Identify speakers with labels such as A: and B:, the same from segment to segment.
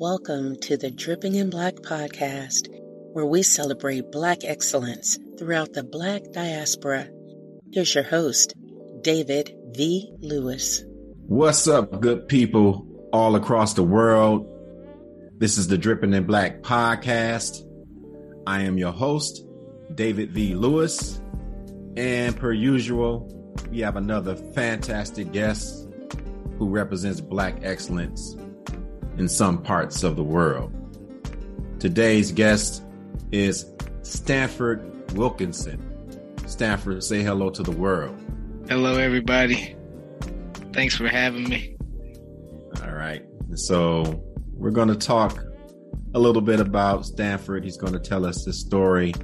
A: Welcome to the Dripping in Black podcast, where we celebrate Black excellence throughout the Black diaspora. Here's your host, David V. Lewis.
B: What's up, good people all across the world? This is the Dripping in Black podcast. I am your host, David V. Lewis. And per usual, we have another fantastic guest who represents Black excellence in some parts of the world. Today's guest is Stanford Wilkinson. Stanford, say hello to the world.
C: Hello, everybody. Thanks for having me.
B: All right. So, we're going to talk a little bit about Stanford. He's going to tell us his story.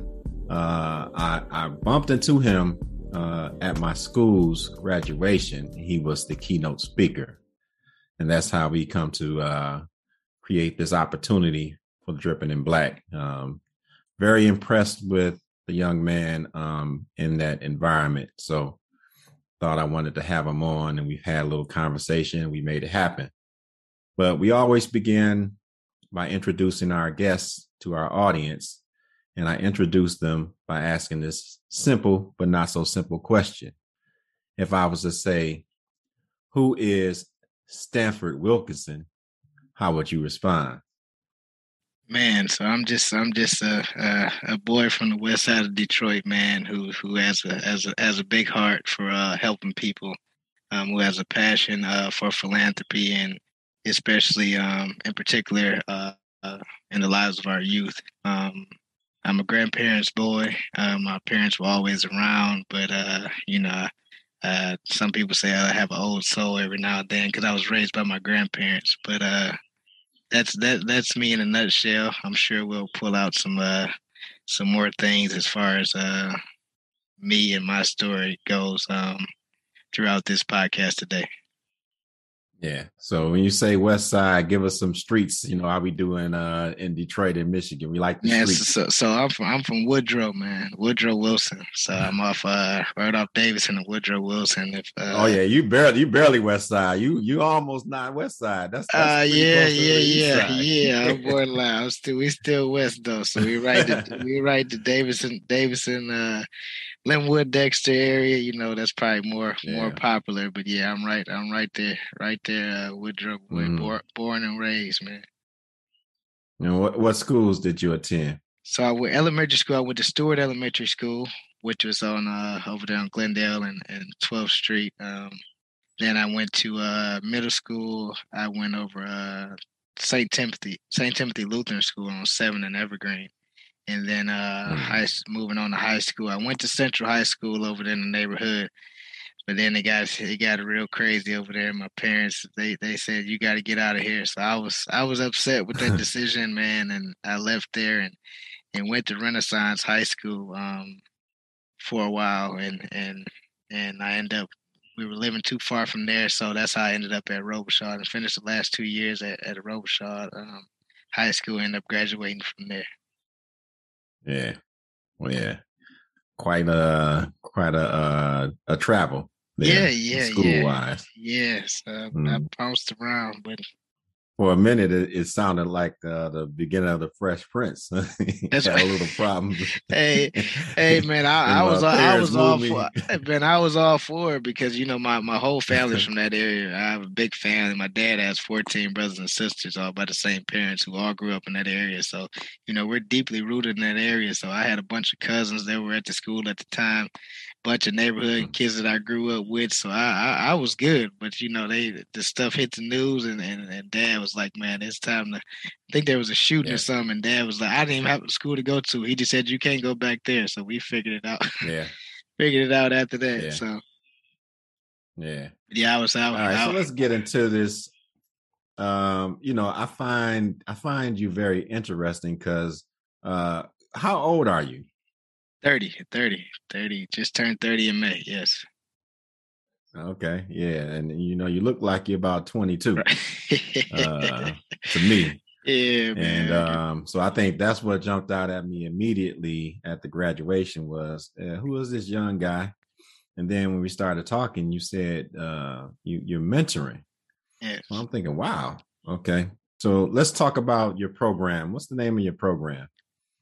B: Uh, I, I, bumped into him uh, at my school's graduation. He was the keynote speaker and that's how we come to uh, create this opportunity for dripping in black. Um, very impressed with the young man um, in that environment, so thought I wanted to have him on, and we've had a little conversation. We made it happen, but we always begin by introducing our guests to our audience, and I introduce them by asking this simple but not so simple question. If I was to say, who is Stanford Wilkinson, how would you respond?
C: Man, so I'm just I'm just a, a, a boy from the west side of Detroit, man, who who has a has a has a big heart for uh, helping people, um, who has a passion uh, for philanthropy and especially um, in particular uh, uh in the lives of our youth. Um, I'm a grandparents' boy. Uh, my parents were always around, but uh, you know uh, some people say I have an old soul every now and then because I was raised by my grandparents. But uh, that's that that's me in a nutshell. I'm sure we'll pull out some uh, some more things as far as uh, me and my story goes um, throughout this podcast today.
B: Yeah. So when you say West Side, give us some streets. You know how we doing uh, in Detroit and Michigan. We like the
C: yeah,
B: streets.
C: So, so I'm from I'm from Woodrow, man. Woodrow Wilson. So I'm off uh, right off Davidson and Woodrow Wilson. If uh,
B: oh yeah, you barely you barely West Side. You you almost not West Side. That's,
C: that's uh yeah yeah yeah yeah. I'm borderline. I'm still we still West though. So we right to, we right to Davidson Davidson uh Linwood, Dexter area, you know, that's probably more yeah. more popular. But yeah, I'm right. I'm right there, right there. Uh, Woodrow, mm. born, born and raised, man.
B: Know, what what schools did you attend?
C: So I went elementary school. I went to Stewart Elementary School, which was on uh, over there on Glendale and, and 12th Street. Um, then I went to uh, middle school. I went over uh, St. Timothy St. Timothy Lutheran School on Seven and Evergreen and then uh mm-hmm. high moving on to high school. I went to Central High School over there in the neighborhood, but then it got it got real crazy over there. My parents they they said you got to get out of here, so I was I was upset with that decision, man, and I left there and and went to Renaissance High School um for a while, and and and I ended up we were living too far from there, so that's how I ended up at Robichaud and finished the last two years at at Robichaud um, High School. Ended up graduating from there.
B: Yeah. Well, yeah. Quite a quite a uh, a travel.
C: There, yeah, yeah, school wise. Yes, uh, mm. I bounced around, but
B: for a minute, it, it sounded like uh, the beginning of the Fresh Prince. That's right. a little problem.
C: hey, hey, man, I, I was I was all for man, I was all for it because you know my my whole family's from that area. I have a big family. My dad has fourteen brothers and sisters, all by the same parents, who all grew up in that area. So you know we're deeply rooted in that area. So I had a bunch of cousins that were at the school at the time, bunch of neighborhood mm. kids that I grew up with. So I, I, I was good, but you know, they the stuff hit the news and, and, and dad was like, Man, it's time to I think there was a shooting yeah. or something, and dad was like, I didn't even have a school to go to. He just said you can't go back there. So we figured it out.
B: Yeah.
C: figured it out after that. Yeah. So
B: yeah.
C: Yeah, I was out.
B: All right, so let's get into this. Um, you know, I find I find you very interesting because uh how old are you?
C: 30, 30, 30. Just turned 30 in May. Yes.
B: Okay. Yeah. And you know, you look like you're about 22 uh, to me.
C: Yeah.
B: Man. And um, so I think that's what jumped out at me immediately at the graduation was uh, who is this young guy? And then when we started talking, you said uh, you, you're mentoring.
C: Yeah.
B: So I'm thinking, wow, okay. So let's talk about your program. What's the name of your program?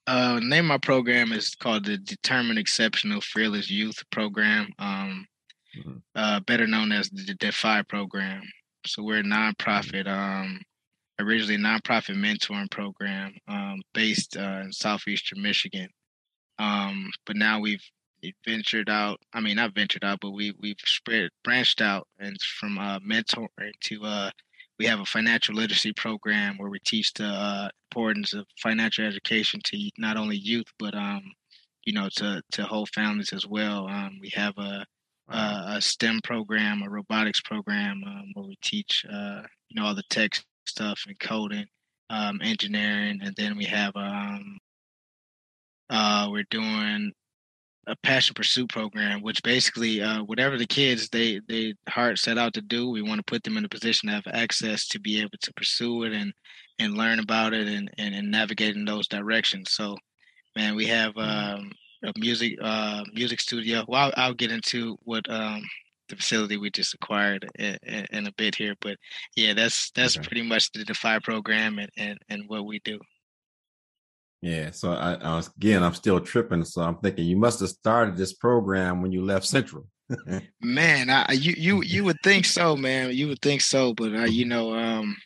C: Uh, name of my program is called the Determined Exceptional Fearless Youth Program, um, mm-hmm. uh, better known as the Defy Program. So we're a nonprofit, um, originally nonprofit mentoring program um, based uh, in southeastern Michigan. Um, but now we've ventured out. I mean, not ventured out, but we we've spread branched out and from uh, mentoring to uh, we have a financial literacy program where we teach the uh, importance of financial education to not only youth but um, you know to to whole families as well. Um, we have a, a, a STEM program, a robotics program um, where we teach uh, you know all the tech stuff and coding, um, engineering, and then we have um, uh, we're doing a passion pursuit program, which basically uh, whatever the kids they they heart set out to do, we want to put them in a position to have access to be able to pursue it and and learn about it and and, and navigate in those directions. So, man, we have mm-hmm. um, a music uh, music studio. Well, I'll, I'll, get into what um, the facility we just acquired in, in, a bit here, but yeah, that's that's okay. pretty much the Defy program and, and and what we do.
B: Yeah. So I, I was, again, I'm still tripping. So I'm thinking you must have started this program when you left Central.
C: man, I, you you you would think so, man. You would think so, but you know, um,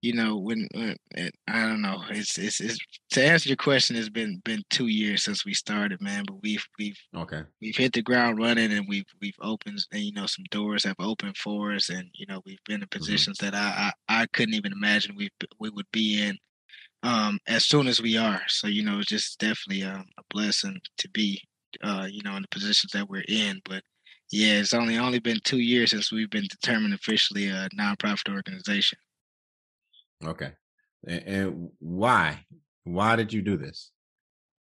C: you know, when, when it, I don't know, it's, it's it's to answer your question, it's been been two years since we started, man. But we've we've
B: okay,
C: we've hit the ground running, and we've we've opened, and you know, some doors have opened for us, and you know, we've been in mm-hmm. positions mm-hmm. that I, I I couldn't even imagine we we would be in um, as soon as we are. So you know, it's just definitely um, a blessing to be, uh, you know, in the positions that we're in. But yeah, it's only only been two years since we've been determined officially a nonprofit organization.
B: Okay, and, and why? Why did you do this?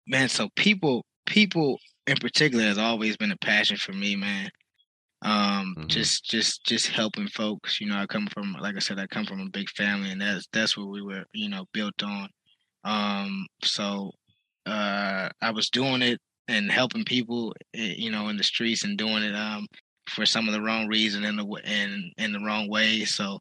C: Man, so people, people in particular has always been a passion for me, man um mm-hmm. just just just helping folks you know i come from like i said i come from a big family and that's that's what we were you know built on um so uh i was doing it and helping people eh, you know in the streets and doing it um for some of the wrong reason in the in in the wrong way so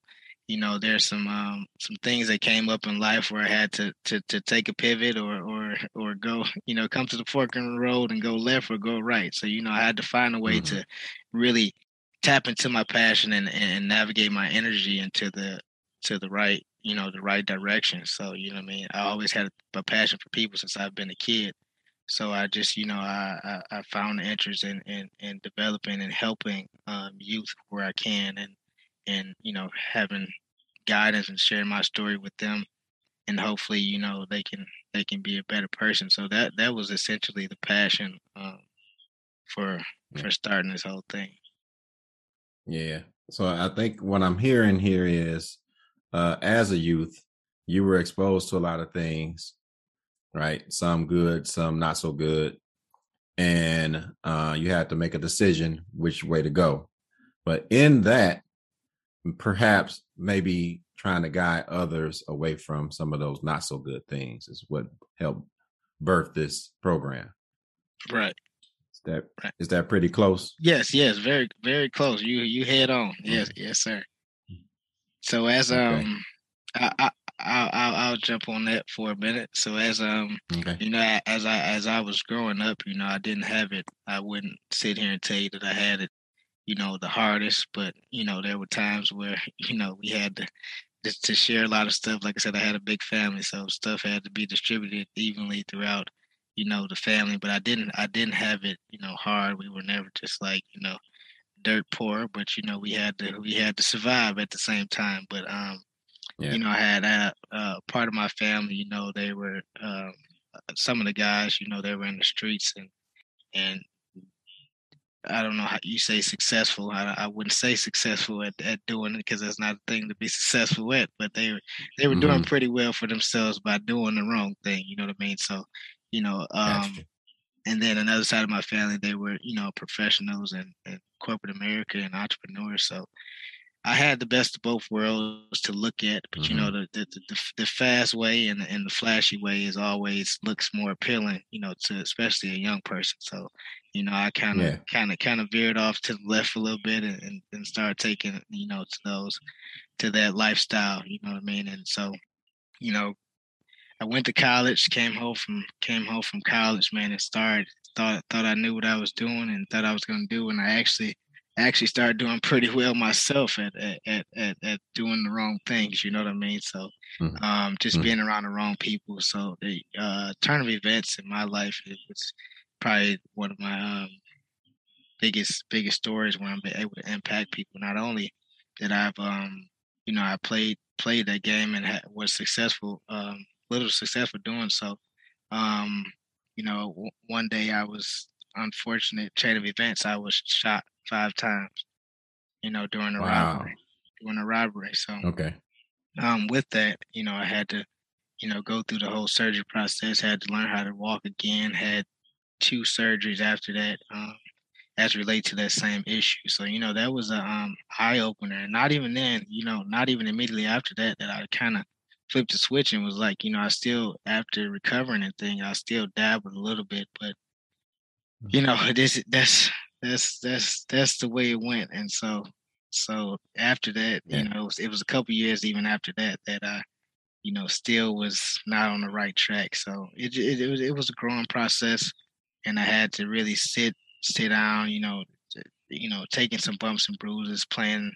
C: you know there's some um some things that came up in life where i had to to to take a pivot or or or go you know come to the fork in the road and go left or go right. So you know i had to find a way mm-hmm. to really tap into my passion and, and navigate my energy into the to the right you know the right direction. So you know what i mean? I always had a passion for people since i've been a kid. So i just you know i i, I found interest in, in in developing and helping um, youth where i can. And and you know having guidance and sharing my story with them and hopefully you know they can they can be a better person so that that was essentially the passion um, for for starting this whole thing.
B: Yeah. So I think what I'm hearing here is uh as a youth, you were exposed to a lot of things, right? Some good, some not so good. And uh you had to make a decision which way to go. But in that, perhaps maybe trying to guide others away from some of those not so good things is what helped birth this program.
C: Right Is
B: that is that pretty close?
C: Yes, yes, very very close. You you head on. Yes, mm-hmm. yes, sir. So as okay. um, I, I I'll, I'll, I'll jump on that for a minute. So as um, okay. you know, as I as I was growing up, you know, I didn't have it. I wouldn't sit here and tell you that I had it, you know, the hardest. But you know, there were times where you know we had to to share a lot of stuff. Like I said, I had a big family, so stuff had to be distributed evenly throughout you know, the family, but I didn't I didn't have it, you know, hard. We were never just like, you know, dirt poor, but you know, we had to we had to survive at the same time. But um yeah. you know, I had a, uh, part of my family, you know, they were um some of the guys, you know, they were in the streets and and I don't know how you say successful. I, I wouldn't say successful at, at doing it because that's not a thing to be successful at. But they were they were mm-hmm. doing pretty well for themselves by doing the wrong thing. You know what I mean? So you know. Um, and then another side of my family, they were, you know, professionals and, and corporate America and entrepreneurs. So I had the best of both worlds to look at, but mm-hmm. you know, mm-hmm. the, the, the the fast way and the, and the flashy way is always looks more appealing, you know, to especially a young person. So, You know, I kind of, kind of, kind of veered off to the left a little bit and, and, and started taking, you know, to those, to that lifestyle. You know what I mean? And so, you know, I went to college, came home from came home from college, man, and started thought thought I knew what I was doing and thought I was gonna do, and I actually actually started doing pretty well myself at at at, at doing the wrong things. You know what I mean? So mm-hmm. um, just mm-hmm. being around the wrong people. So the uh, turn of events in my life it was probably one of my um, biggest biggest stories where I'm able to impact people. Not only that I've um, you know I played played that game and was successful, um, little successful doing so. Um, you know, w- one day I was unfortunate chain of events. I was shot five times, you know, during a wow. robbery, during a robbery. So,
B: okay.
C: Um, with that, you know, I had to, you know, go through the whole surgery process. Had to learn how to walk again. Had two surgeries after that, um, as relate to that same issue. So, you know, that was a um, eye opener. And not even then, you know, not even immediately after that, that I kind of flipped the switch and was like, you know, I still after recovering and thing, I still dabbled a little bit, but you know, this that's that's that's that's the way it went. And so so after that, yeah. you know, it was, it was a couple years even after that that I, you know, still was not on the right track. So it it it was, it was a growing process, and I had to really sit sit down, you know, you know, taking some bumps and bruises, playing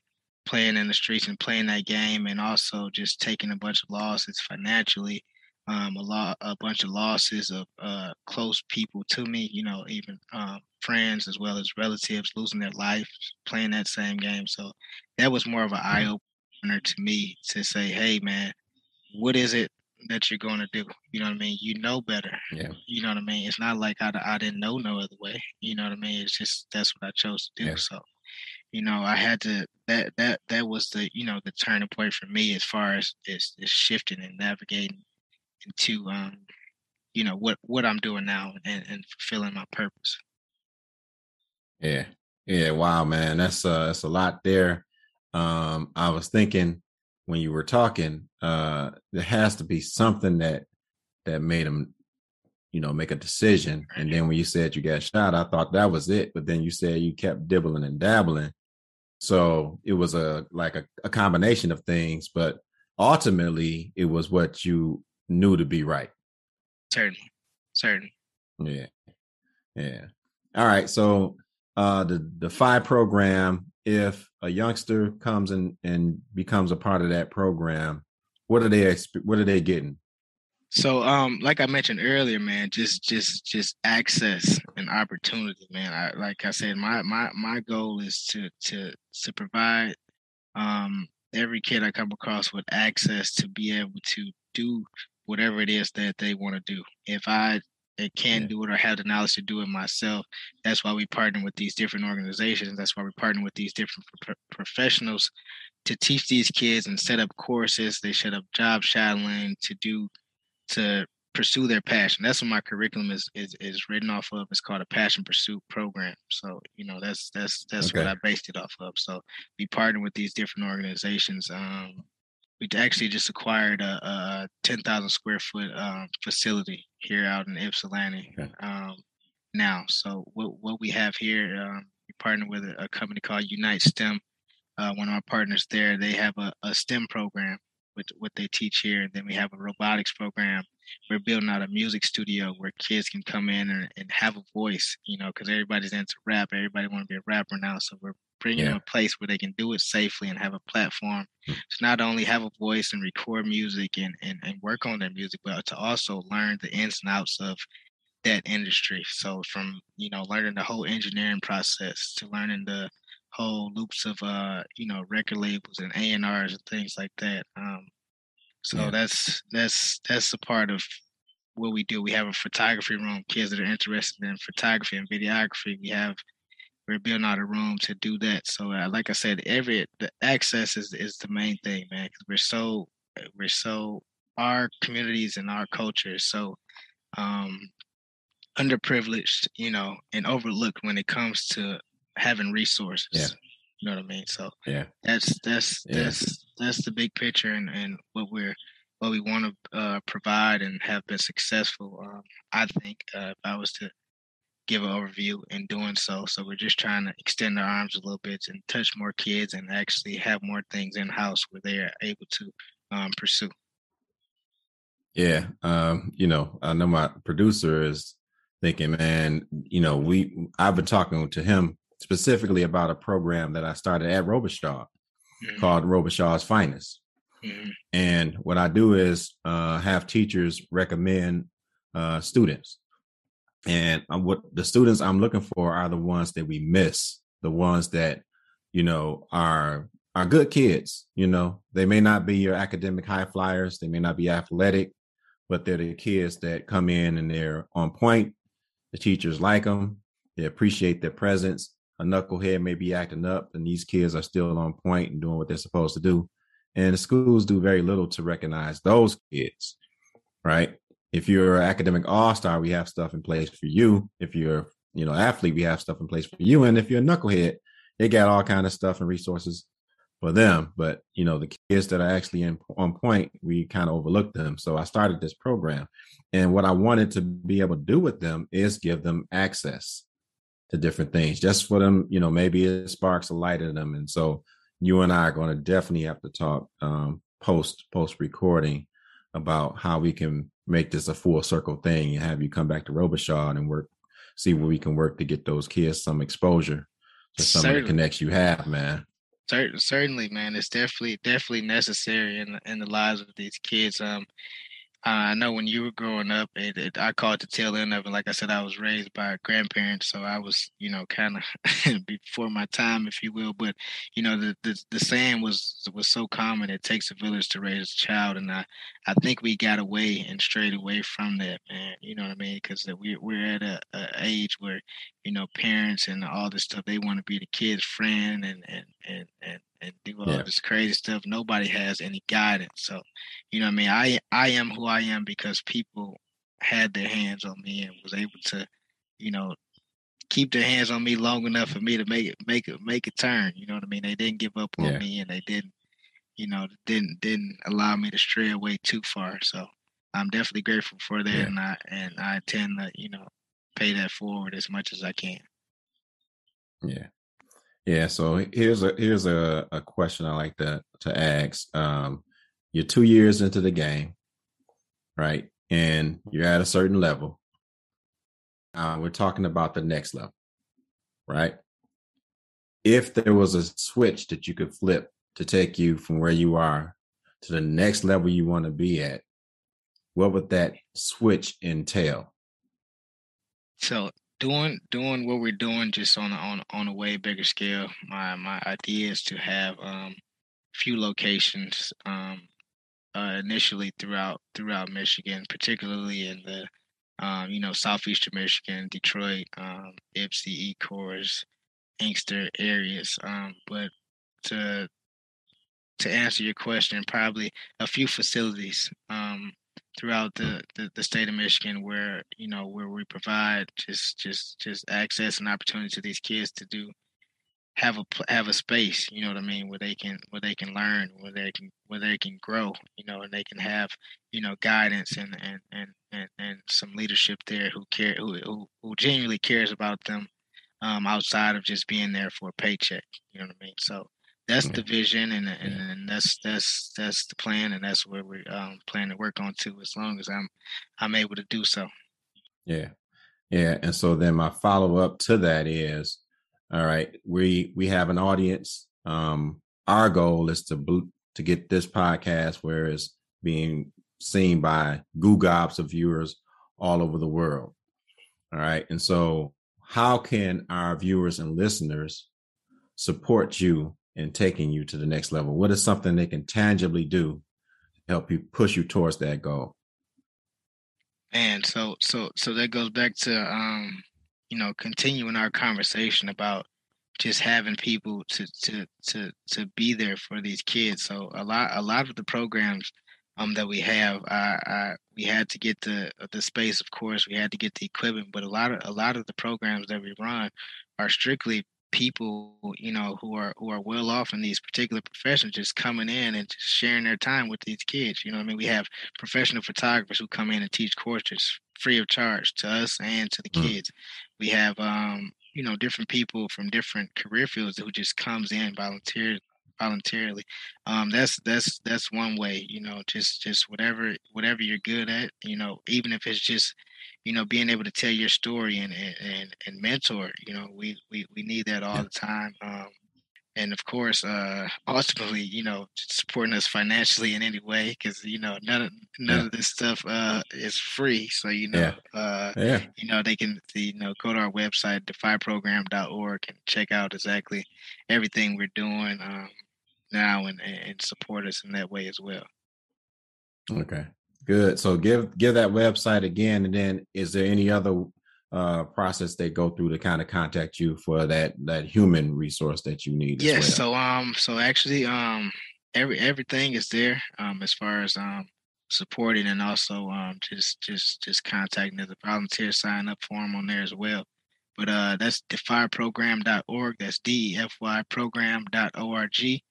C: playing in the streets and playing that game, and also just taking a bunch of losses financially um, a lot, a bunch of losses of uh, close people to me. You know, even um, friends as well as relatives losing their life playing that same game. So that was more of an eye opener to me to say, "Hey, man, what is it that you're going to do?" You know what I mean? You know better.
B: Yeah.
C: You know what I mean? It's not like I, I didn't know no other way. You know what I mean? It's just that's what I chose to do. Yeah. So you know i had to that that that was the you know the turning point for me as far as is, is shifting and navigating into um, you know what what I'm doing now and, and fulfilling my purpose.
B: Yeah, yeah, wow, man, that's uh, that's a lot there. Um, I was thinking when you were talking, uh, there has to be something that that made him, you know, make a decision. And then when you said you got shot, I thought that was it. But then you said you kept dibbling and dabbling, so it was a like a, a combination of things. But ultimately, it was what you knew to be right.
C: Certainly. Certainly.
B: Yeah. Yeah. All right. So uh the the Defy program, if a youngster comes in and becomes a part of that program, what are they what are they getting?
C: So um like I mentioned earlier, man, just just just access and opportunity, man. I like I said, my my my goal is to to to provide um every kid I come across with access to be able to do whatever it is that they want to do. If I can yeah. do it or have the knowledge to do it myself, that's why we partner with these different organizations. That's why we partner with these different pro- professionals to teach these kids and set up courses. They set up job shadowing to do to pursue their passion. That's what my curriculum is is is written off of. It's called a passion pursuit program. So you know that's that's that's okay. what I based it off of. So we partner with these different organizations. Um, we actually just acquired a, a 10,000 square foot um, facility here out in Ypsilanti okay. um, now. So what, what we have here, um, we partner with a, a, company called Unite STEM. Uh, one of our partners there, they have a, a STEM program with what they teach here. And then we have a robotics program. We're building out a music studio where kids can come in and, and have a voice, you know, because everybody's into rap. Everybody want to be a rapper now. So we're bring yeah. them a place where they can do it safely and have a platform mm-hmm. to not only have a voice and record music and, and, and work on their music, but to also learn the ins and outs of that industry. So from, you know, learning the whole engineering process to learning the whole loops of, uh, you know, record labels and A&Rs and things like that. Um, so yeah. that's, that's, that's a part of what we do. We have a photography room, kids that are interested in photography and videography. We have we're building out a room to do that. So, uh, like I said, every the access is is the main thing, man. Because we're so we're so our communities and our culture is so um, underprivileged, you know, and overlooked when it comes to having resources.
B: Yeah.
C: You know what I mean? So
B: yeah,
C: that's that's yeah. that's that's the big picture and, and what we're what we want to uh, provide and have been successful. Um, I think uh, if I was to give an overview in doing so. So we're just trying to extend our arms a little bit and touch more kids and actually have more things in house where they are able to um, pursue.
B: Yeah, um, you know, I know my producer is thinking, man, you know, we I've been talking to him specifically about a program that I started at Robichaud mm-hmm. called Robichaud's Finest. Mm-hmm. And what I do is uh, have teachers recommend uh, students and um, what the students I'm looking for are the ones that we miss, the ones that, you know, are are good kids. You know, they may not be your academic high flyers, they may not be athletic, but they're the kids that come in and they're on point. The teachers like them, they appreciate their presence. A knucklehead may be acting up, and these kids are still on point and doing what they're supposed to do. And the schools do very little to recognize those kids, right? If you're an academic all-star we have stuff in place for you. If you're you know athlete we have stuff in place for you. And if you're a knucklehead they got all kind of stuff and resources for them. But you know the kids that are actually in on point we kind of overlook them. So i started this program. And what i wanted to be able to do with them is give them access to different things just for them you know maybe it sparks a light in them. And so you and i are going to definitely have to talk um, post post recording about how we can make this a full circle thing and have you come back to Robichaud and work, see where we can work to get those kids some exposure to some Certainly. of the connects you have, man.
C: Certain, Certainly, man. It's definitely definitely necessary in the, in the lives of these kids. Um, I know when you were growing up, it, it, I caught the tail end of it. Like I said, I was raised by grandparents, so I was, you know, kind of before my time, if you will. But you know, the, the the saying was was so common. It takes a village to raise a child, and I I think we got away and strayed away from that, man. You know what I mean? Because we we're at a, a age where you know parents and all this stuff they want to be the kid's friend and and and and and do all yeah. this crazy stuff. Nobody has any guidance. So, you know, what I mean, I I am who I am because people had their hands on me and was able to, you know, keep their hands on me long enough for me to make it make it make a turn. You know what I mean? They didn't give up on yeah. me and they didn't, you know, didn't didn't allow me to stray away too far. So I'm definitely grateful for that, yeah. and I and I intend to, you know, pay that forward as much as I can.
B: Yeah. Yeah, so here's a here's a, a question I like to to ask. Um, you're two years into the game, right? And you're at a certain level. Uh, we're talking about the next level, right? If there was a switch that you could flip to take you from where you are to the next level you want to be at, what would that switch entail?
C: So doing doing what we're doing just on a, on on a way bigger scale. My my idea is to have um few locations um uh, initially throughout throughout Michigan, particularly in the um, you know southeastern Michigan, Detroit, um, Ypsi, Ecorse, Inkster areas. Um, but to to answer your question, probably a few facilities um, throughout the, the, the, state of Michigan where you know where we provide just just just access and opportunity to these kids to do have a have a space you know what I mean where they can where they can learn where they can where they can grow you know and they can have you know guidance and and and and, and some leadership there who care who, who who genuinely cares about them um, outside of just being there for a paycheck you know what I mean? So that's the vision and, and, and that's that's that's the plan and that's where we um plan to work on too as long as i'm i'm able to do so.
B: Yeah. Yeah and so then my follow-up to that is all right we we have an audience um our goal is to to get this podcast where it's being seen by googobs of viewers all over the world. All right and so how can our viewers and listeners support you and taking you to the next level? What is something they can tangibly do to help you push you towards that goal?
C: And so so so that goes back to um, you know, continuing our conversation about just having people to to to to be there for these kids. So a lot a lot of the programs um that we have, I, I we had to get the the space, of course, we had to get the equipment, but a lot of a lot of the programs that we run are strictly people you know who are who are well off in these particular professions just coming in and just sharing their time with these kids you know i mean? We have professional photographers who come in and teach courses free of charge to us and to the mm. kids. We have um you know different people from different career fields who just comes in volunteer voluntarily. Um that's that's that's one way you know just just whatever whatever you're good at you know even if it's just you know, being able to tell your story and and and mentor. You know, we we we need that all the time. Um, and of course, uh, ultimately, you know, supporting us financially in any way, because you know, none of none yeah. of this stuff uh, is free. So you know, yeah. Uh, yeah. you know, they can you know go to our website defyprogram.org and check out exactly everything we're doing um, now and and support us in that way as well.
B: Okay, Good. So give give that website again, and then is there any other uh, process they go through to kind of contact you for that that human resource that you need?
C: Yes. Well? So um, so actually um, every everything is there um as far as um supporting and also um just just just contacting the volunteer sign up form on there as well. But uh, that's defyprogram.org. That's D E F Y program.org.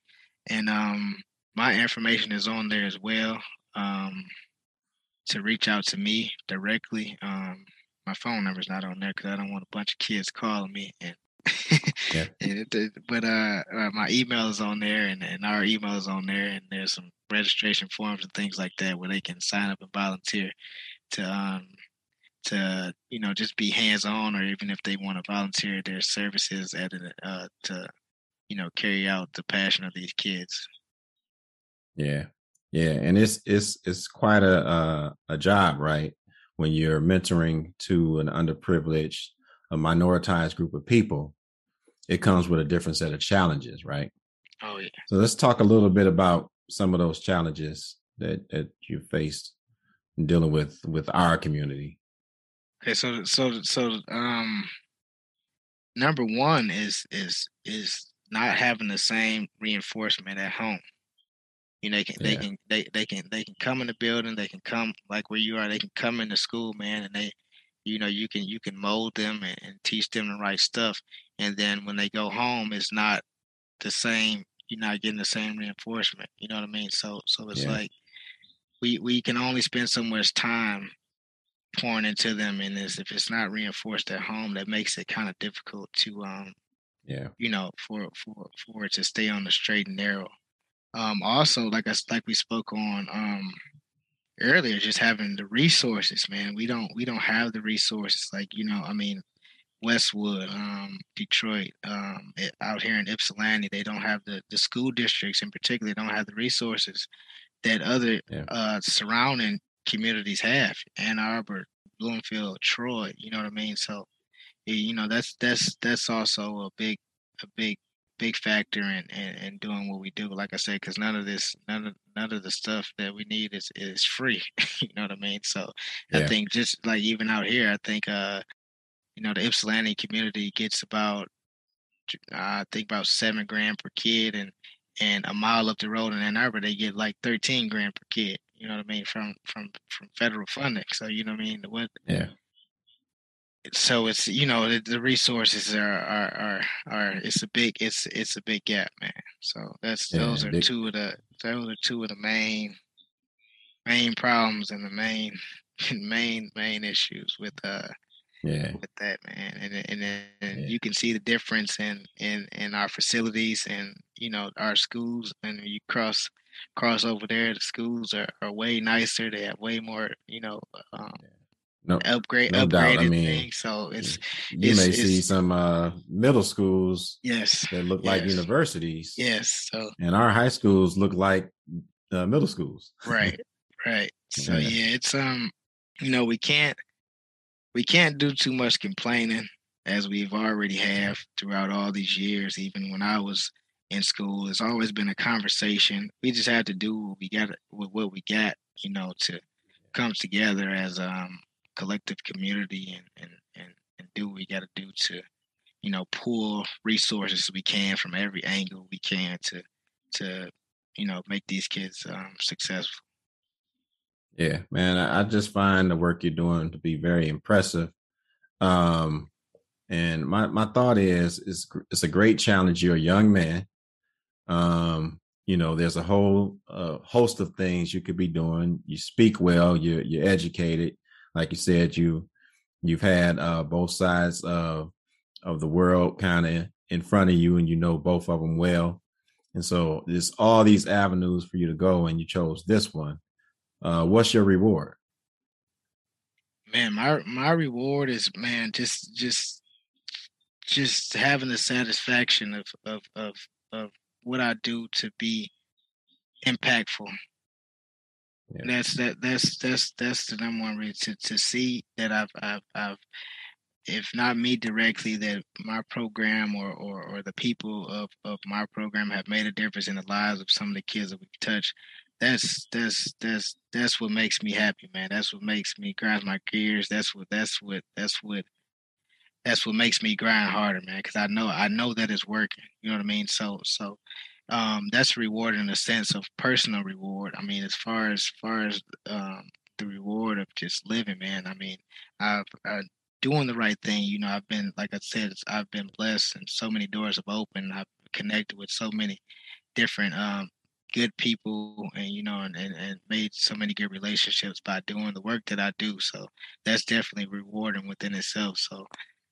C: And um, my information is on there as well. Um, to reach out to me directly. Um, my phone number is not on there because I don't want a bunch of kids calling me. And, yeah. and but uh, uh, my email is on there, and, and our email is on there, and there's some registration forms and things like that where they can sign up and volunteer to um to you know just be hands on, or even if they want to volunteer their services at uh to you know carry out the passion of these kids.
B: Yeah, yeah, and it's it's it's quite a a, a job, right? When you're mentoring to an underprivileged, a minoritized group of people, it comes with a different set of challenges, right?
C: Oh yeah.
B: So let's talk a little bit about some of those challenges that that you faced dealing with with our community.
C: Okay, so so so um number one is is is not having the same reinforcement at home. You know, they can yeah. they can they, they can they can come in the building, they can come like where you are, they can come into school, man, and they you know, you can you can mold them and, and teach them the right stuff. And then when they go home, it's not the same you're not getting the same reinforcement. You know what I mean? So so it's yeah. like we we can only spend so much time pouring into them and this if it's not reinforced at home that makes it kind of difficult to um
B: yeah
C: you know for for for it to stay on the straight and narrow um, also, like I like we spoke on um, earlier, just having the resources, man. We don't we don't have the resources. Like you know, I mean, Westwood, um, Detroit, um, it, out here in Ypsilanti, they don't have the the school districts in particular don't have the resources that other yeah. uh, surrounding communities have. Ann Arbor, Bloomfield, Troy. You know what I mean? So, you know, that's that's that's also a big a big big factor in, in, in doing what we do. Like I said, because none of this, none of none of the stuff that we need is is free. you know what I mean? So yeah. I think just like even out here, I think uh, you know, the Ypsilanti community gets about I think about seven grand per kid, and and a mile up the road in Ann Arbor, they get like thirteen grand per kid. You know what I mean from from from federal funding. So you know what I mean. What
B: yeah
C: so it's you know the, the, resources are, are are are it's a big it's it's a big gap man. So that's yeah, those are big. two of the those are two of the main main problems and the main main main issues with uh
B: yeah.
C: with that man. And and then yeah. you can see the difference in in in our facilities and you know our schools. And you cross cross over there the schools are, are way nicer. They have way more you know um, yeah
B: no
C: upgrade no doubt. I mean, So it's
B: you
C: it's,
B: may
C: it's,
B: see some uh, middle schools
C: yes
B: that look like universities.
C: Yes. So
B: and our high schools look like uh, middle schools.
C: right. Right. So yeah. yeah, it's um, you know, we can't we can't do too much complaining as we've already have throughout all these years. Even when I was in school, it's always been a conversation. We just had to do what we got with what we got, you know, to come together as um collective community and and and, and do what we got to do to you know pull resources we can from every angle we can to to you know make these kids um, successful
B: yeah man I, just find the work you're doing to be very impressive um And my my thought is is it's a great challenge. You're a young man. Um, you know, there's a whole uh, host of things you could be doing. You speak well. You're you're educated. Like you said, you you've had uh, both sides of of the world kind of in front of you, and you know both of them well. And so there's all these avenues for you to go, and you chose this one. Uh, what's your reward?
C: Man, my my reward is man, just just just having the satisfaction of of of of what I do to be impactful. Yeah. That's that that's that's that's the number one reason to, to see that I've I've I've if not me directly, that my program or, or, or the people of, of my program have made a difference in the lives of some of the kids that we've touched. That's that's that's that's what makes me happy, man. That's what makes me grind my gears. That's what that's what that's what that's what makes me grind harder, man. Because I know I know that it's working. You know what I mean? So so um, that's reward in a sense of personal reward. I mean, as far as far as um, the reward of just living, man. I mean, I've, I, doing the right thing. You know, I've been like I said, I've been blessed, and so many doors have opened. I've connected with so many different um, good people, and you know, and, and and made so many good relationships by doing the work that I do. So that's definitely rewarding within itself. So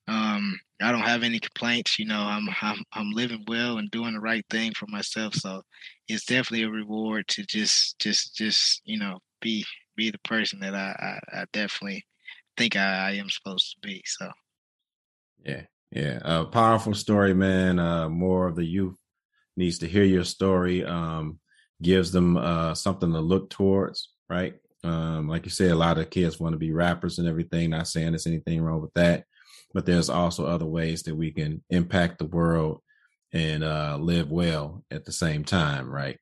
C: um, I don't have any complaints. You know, I'm I'm I'm living well and doing the right thing for myself. So it's definitely a reward to just just just you know be be the person that I I, I definitely think I, I, am supposed to be. So
B: yeah, yeah, a powerful story, man. Uh, more of the youth needs to hear your story. Um, gives them uh something to look towards, right? Um, like you said, a lot of kids want to be rappers and everything. Not saying there's anything wrong with that but there's also other ways that we can impact the world and uh, live well at the same time, right?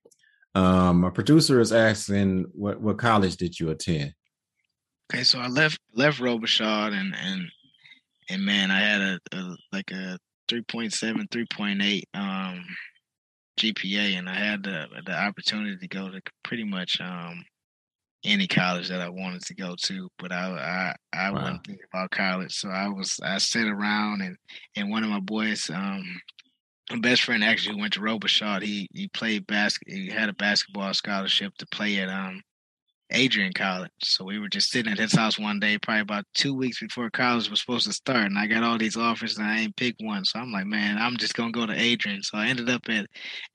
B: Um, my producer is asking, what what college did you attend?
C: Okay, so I left left Robichaud and and and man, I had a, a like a 3.7, 3.8 um, GPA, and I had the the opportunity to go to pretty much um, any college that I wanted to go to, but I I, I wow. wasn't thinking about college, so I was I sat around and and one of my boys, um, my best friend actually went to Robichaud. He he played basket. He had a basketball scholarship to play at um Adrian College. So we were just sitting at his house one day, probably about two weeks before college was supposed to start. And I got all these offers and I ain't picked one. So I'm like, man, I'm just gonna go to Adrian. So I ended up at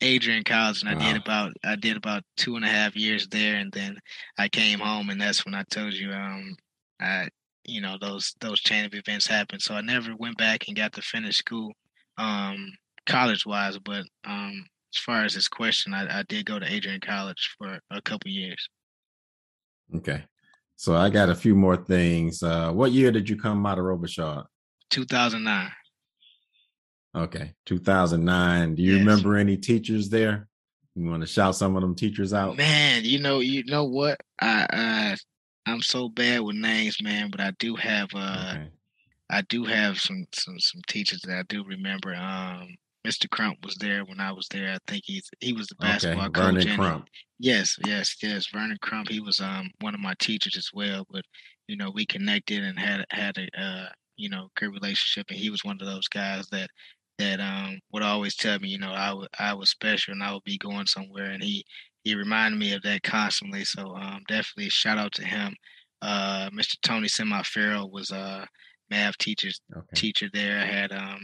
C: Adrian College and I wow. did about I did about two and a half years there and then I came home and that's when I told you um I you know those those chain of events happened. So I never went back and got to finish school um college wise, but um as far as this question, I, I did go to Adrian College for a couple years.
B: Okay. So I got a few more things. Uh, what year did you come out of Robichaud?
C: 2009.
B: Okay, 2009. Do you yes. remember any teachers there? You want to shout some of them teachers out?
C: Man, you know, you know what? I uh, I'm so bad with names, man, but I do have uh, okay. I do have some some some teachers that I do remember. Um, Mr. Crump was there when I was there. I think he's he was the basketball okay, coach. Vernon Crump. Yes, yes, yes. Vernon Crump. He was um one of my teachers as well. But you know, we connected and had had a uh, you know good relationship. And he was one of those guys that that um would always tell me, you know, I, w- I was special and I would be going somewhere. And he he reminded me of that constantly. So um definitely shout out to him. Uh, Mr. Tony Semi Farrell was a math teacher okay. teacher there. I had um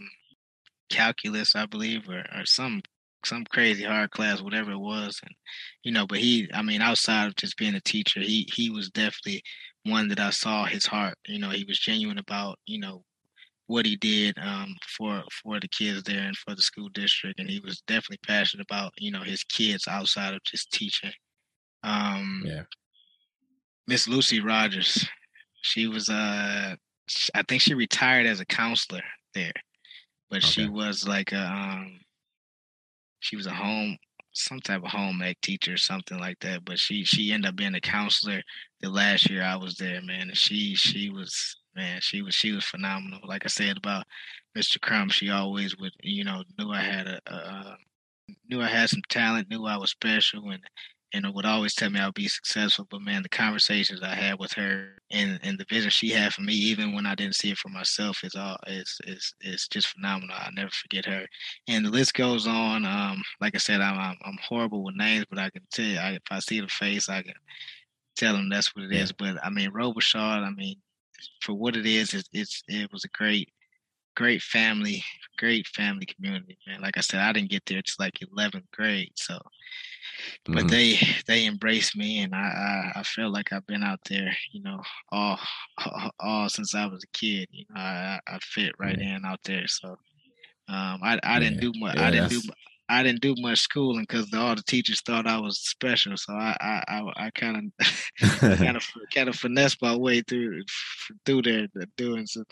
C: calculus, I believe, or, or some some crazy hard class, whatever it was. And you know, but he, I mean, outside of just being a teacher, he he was definitely one that I saw his heart. You know, he was genuine about you know what he did um, for for the kids there and for the school district, and he was definitely passionate about you know his kids outside of just teaching. Um, yeah. Miss Lucy Rogers, she was uh, I think she retired as a counselor there but okay. she was like a um, she was a mm-hmm. home some type of home ec teacher or something like that. But she she ended up being a counselor the last year I was there, man. And she she was man, she was she was phenomenal. Like I said about Mr. Crump, she always would you know knew I had a, a knew I had some talent, knew I was special, and and it would always tell me I'll be successful. But man, the conversations I had with her and and the vision she had for me, even when I didn't see it for myself, is all is is is just phenomenal. I'll never forget her. And the list goes on. Um, like I said, I'm I'm, I'm horrible with names, but I can tell you, I, if I see the face, I can tell them that's what it is. But I mean, Robichaud, I mean, for what it is, it's, it's it was a great great family, great family community, man. Like I said, I didn't get there It's like 11th grade, so but mm-hmm. they they embraced me, and I, I, I feel like I've been out there, you know, all all, all since I was a kid. You know, I I fit right yeah. in out there. So um, I I didn't do much. Yeah, I didn't do. I didn't do much schooling because all the teachers thought I was special. So I I I kind of kind of kind of finessed my way through through there doing some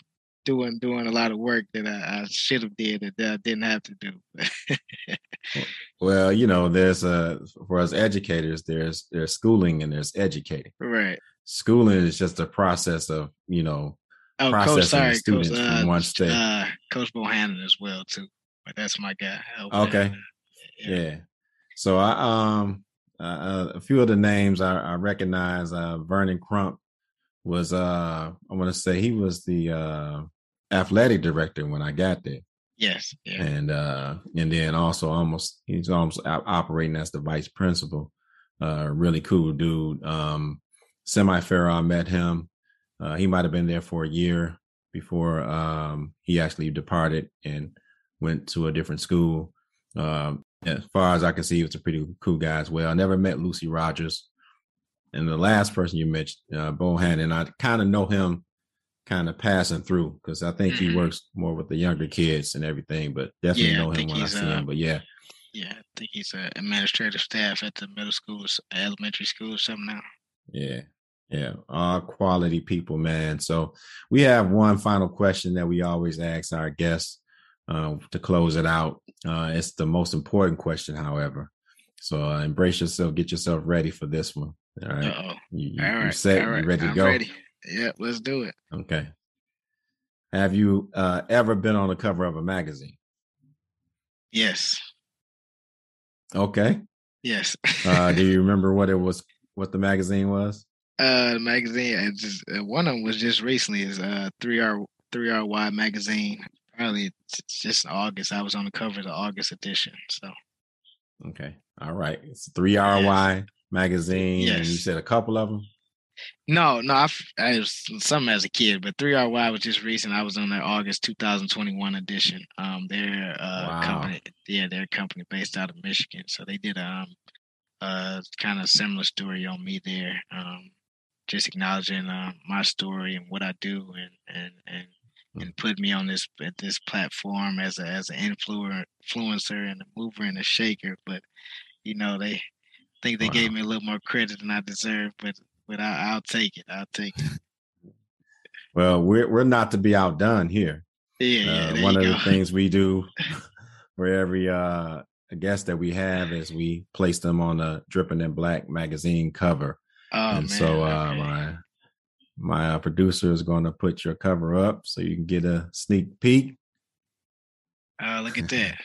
C: doing doing a lot of work that I, I should have did that I didn't have to do.
B: well, you know, there's a for us educators, there's there's schooling and there's educating.
C: Right.
B: Schooling is just a process of you know oh, processing Coach, sorry, students Coach, uh, from one state. Uh,
C: Coach Bohannon as well too, but that's my guy.
B: Okay. Yeah. yeah. So I um uh, uh, a few of the names I, I recognize. Uh, Vernon Crump was uh I want to say he was the uh athletic director when I got there.
C: Yes.
B: Yeah. And uh and then also almost he's almost operating as the vice principal. Uh really cool dude. Um Semi I met him. Uh he might have been there for a year before um he actually departed and went to a different school. Um as far as I can see, he was a pretty cool guy as well. I never met Lucy Rogers. And the last person you mentioned, uh, and I kind of know him kind of passing through because I think mm-hmm. he works more with the younger kids and everything, but definitely yeah, know him when I see uh, him. But yeah.
C: Yeah, I think he's an administrative staff at the middle school, elementary school or something now.
B: Yeah. Yeah, all quality people, man. So we have one final question that we always ask our guests uh, to close it out. Uh, it's the most important question, however. So uh, embrace yourself, get yourself ready for this one. All right. Uh-oh. You, all right. Set, all right. you ready to I'm go? Ready.
C: Yeah, let's do it.
B: Okay. Have you uh, ever been on the cover of a magazine?
C: Yes.
B: Okay.
C: Yes.
B: uh, do you remember what it was? What the magazine was?
C: Uh, the magazine. I just uh, one of them was just recently. Is uh three R three R Y magazine. Probably it's just August. I was on the cover of the August edition. So.
B: Okay. All right. It's three RY yes. Magazine. Yes. And you said a couple of them.
C: No, no, I, I was some as a kid, but 3RY was just recent. I was on their August 2021 edition. Um, their uh, wow. company, yeah, their company based out of Michigan. So they did um, a kind of similar story on me there, um, just acknowledging uh, my story and what I do, and and and hmm. and put me on this at this platform as a as an influencer, influencer and a mover and a shaker. But you know, they think they wow. gave me a little more credit than I deserve, but but I, will take it. I'll take it.
B: Well, we're we're not to be outdone here.
C: Yeah, uh,
B: one of go. the things we do for every uh, guest that we have is we place them on a Dripping in Black magazine cover. Oh, and man, so uh, okay. my my uh, producer is going to put your cover up so you can get a sneak peek.
C: Oh, look at that.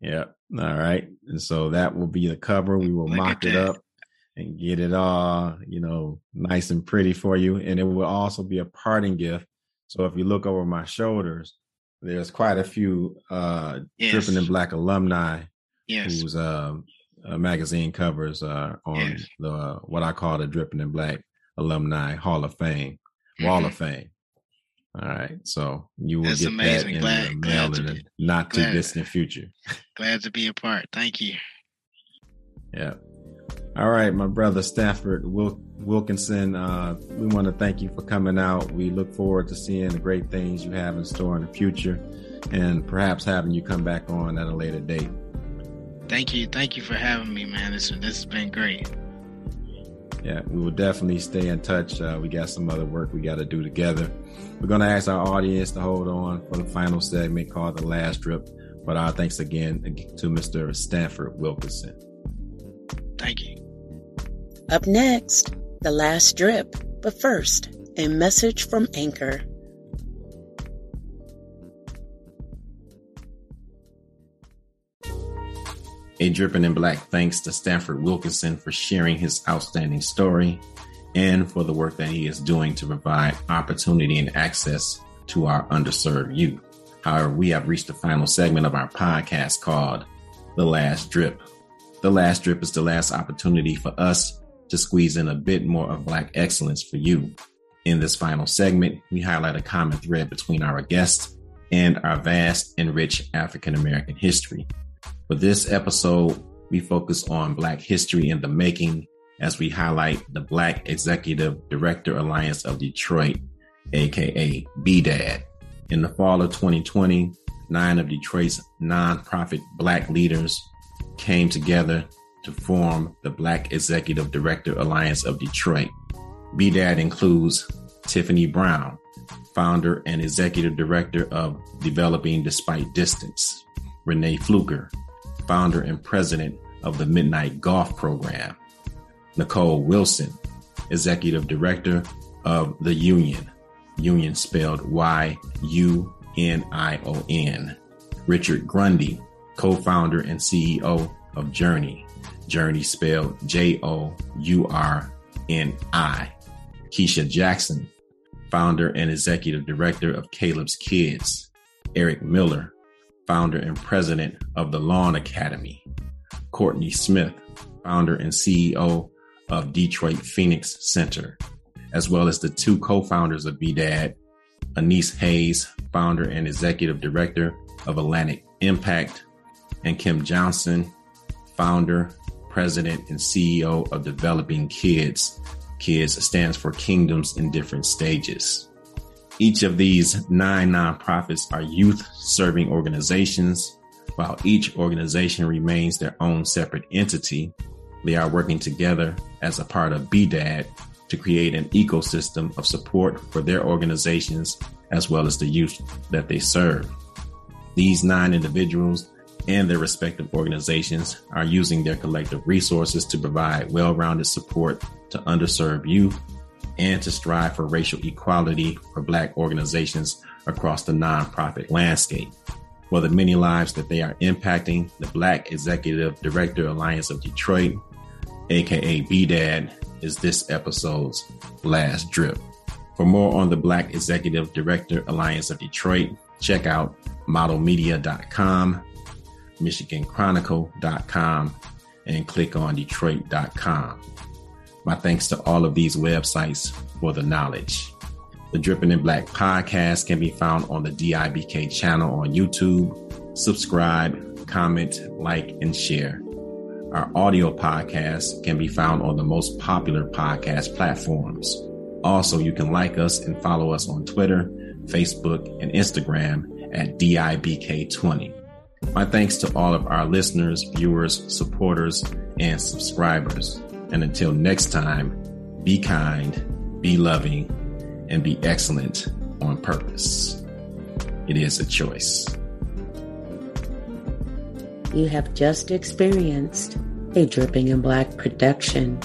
B: yep. All right. And so that will be the cover. We will look mock it up and get it all, you know, nice and pretty for you. And it will also be a parting gift. So if you look over my shoulders, there's quite a few uh yes. Dripping in Black alumni
C: yes.
B: whose uh, uh, magazine covers uh, on yes. the what I call the Dripping in Black Alumni Hall of Fame, Wall mm-hmm. of Fame. All right, so you will That's get amazing. that in glad, the mail in the not too distant future.
C: Glad to be a part. Thank you.
B: Yeah. All right, my brother Stanford Wil- Wilkinson, uh, we want to thank you for coming out. We look forward to seeing the great things you have in store in the future and perhaps having you come back on at a later date.
C: Thank you. Thank you for having me, man. This, this has been great.
B: Yeah, we will definitely stay in touch. Uh, we got some other work we got to do together. We're going to ask our audience to hold on for the final segment called The Last Drip. But our thanks again to Mr. Stanford Wilkinson.
C: Thank you.
A: Up next, the last drip, but first, a message from Anchor.
B: A Dripping in Black thanks to Stanford Wilkinson for sharing his outstanding story and for the work that he is doing to provide opportunity and access to our underserved youth. However, we have reached the final segment of our podcast called The Last Drip. The Last Drip is the last opportunity for us to squeeze in a bit more of Black excellence for you. In this final segment, we highlight a common thread between our guests and our vast and rich African American history. For this episode, we focus on Black history in the making as we highlight the Black Executive Director Alliance of Detroit, aka BDAD. In the fall of 2020, nine of Detroit's nonprofit Black leaders came together to form the Black Executive Director Alliance of Detroit. BDAD includes Tiffany Brown, founder and executive director of Developing Despite Distance, Renee Fluker, founder and president of the Midnight Golf Program, Nicole Wilson, executive director of The Union, Union spelled Y U N I O N, Richard Grundy, co founder and CEO of Journey, Journey spelled J O U R N I, Keisha Jackson, founder and executive director of Caleb's Kids, Eric Miller, founder and president of the Lawn Academy, Courtney Smith, founder and CEO of Detroit Phoenix Center, as well as the two co-founders of BDAD, Anise Hayes, founder and executive director of Atlantic Impact, and Kim Johnson, founder, president, and CEO of Developing Kids. Kids stands for Kingdoms in Different Stages. Each of these nine nonprofits are youth serving organizations. While each organization remains their own separate entity, they are working together as a part of BDAD to create an ecosystem of support for their organizations as well as the youth that they serve. These nine individuals and their respective organizations are using their collective resources to provide well rounded support to underserved youth and to strive for racial equality for Black organizations across the nonprofit landscape. For the many lives that they are impacting, the Black Executive Director Alliance of Detroit, aka BDAD, is this episode's last drip. For more on the Black Executive Director Alliance of Detroit, check out modeldmedia.com, michiganchronicle.com, and click on detroit.com. My thanks to all of these websites for the knowledge. The Dripping in Black podcast can be found on the DIBK channel on YouTube. Subscribe, comment, like, and share. Our audio podcast can be found on the most popular podcast platforms. Also, you can like us and follow us on Twitter, Facebook, and Instagram at DIBK20. My thanks to all of our listeners, viewers, supporters, and subscribers. And until next time, be kind, be loving, and be excellent on purpose. It is a choice.
A: You have just experienced a Dripping in Black production.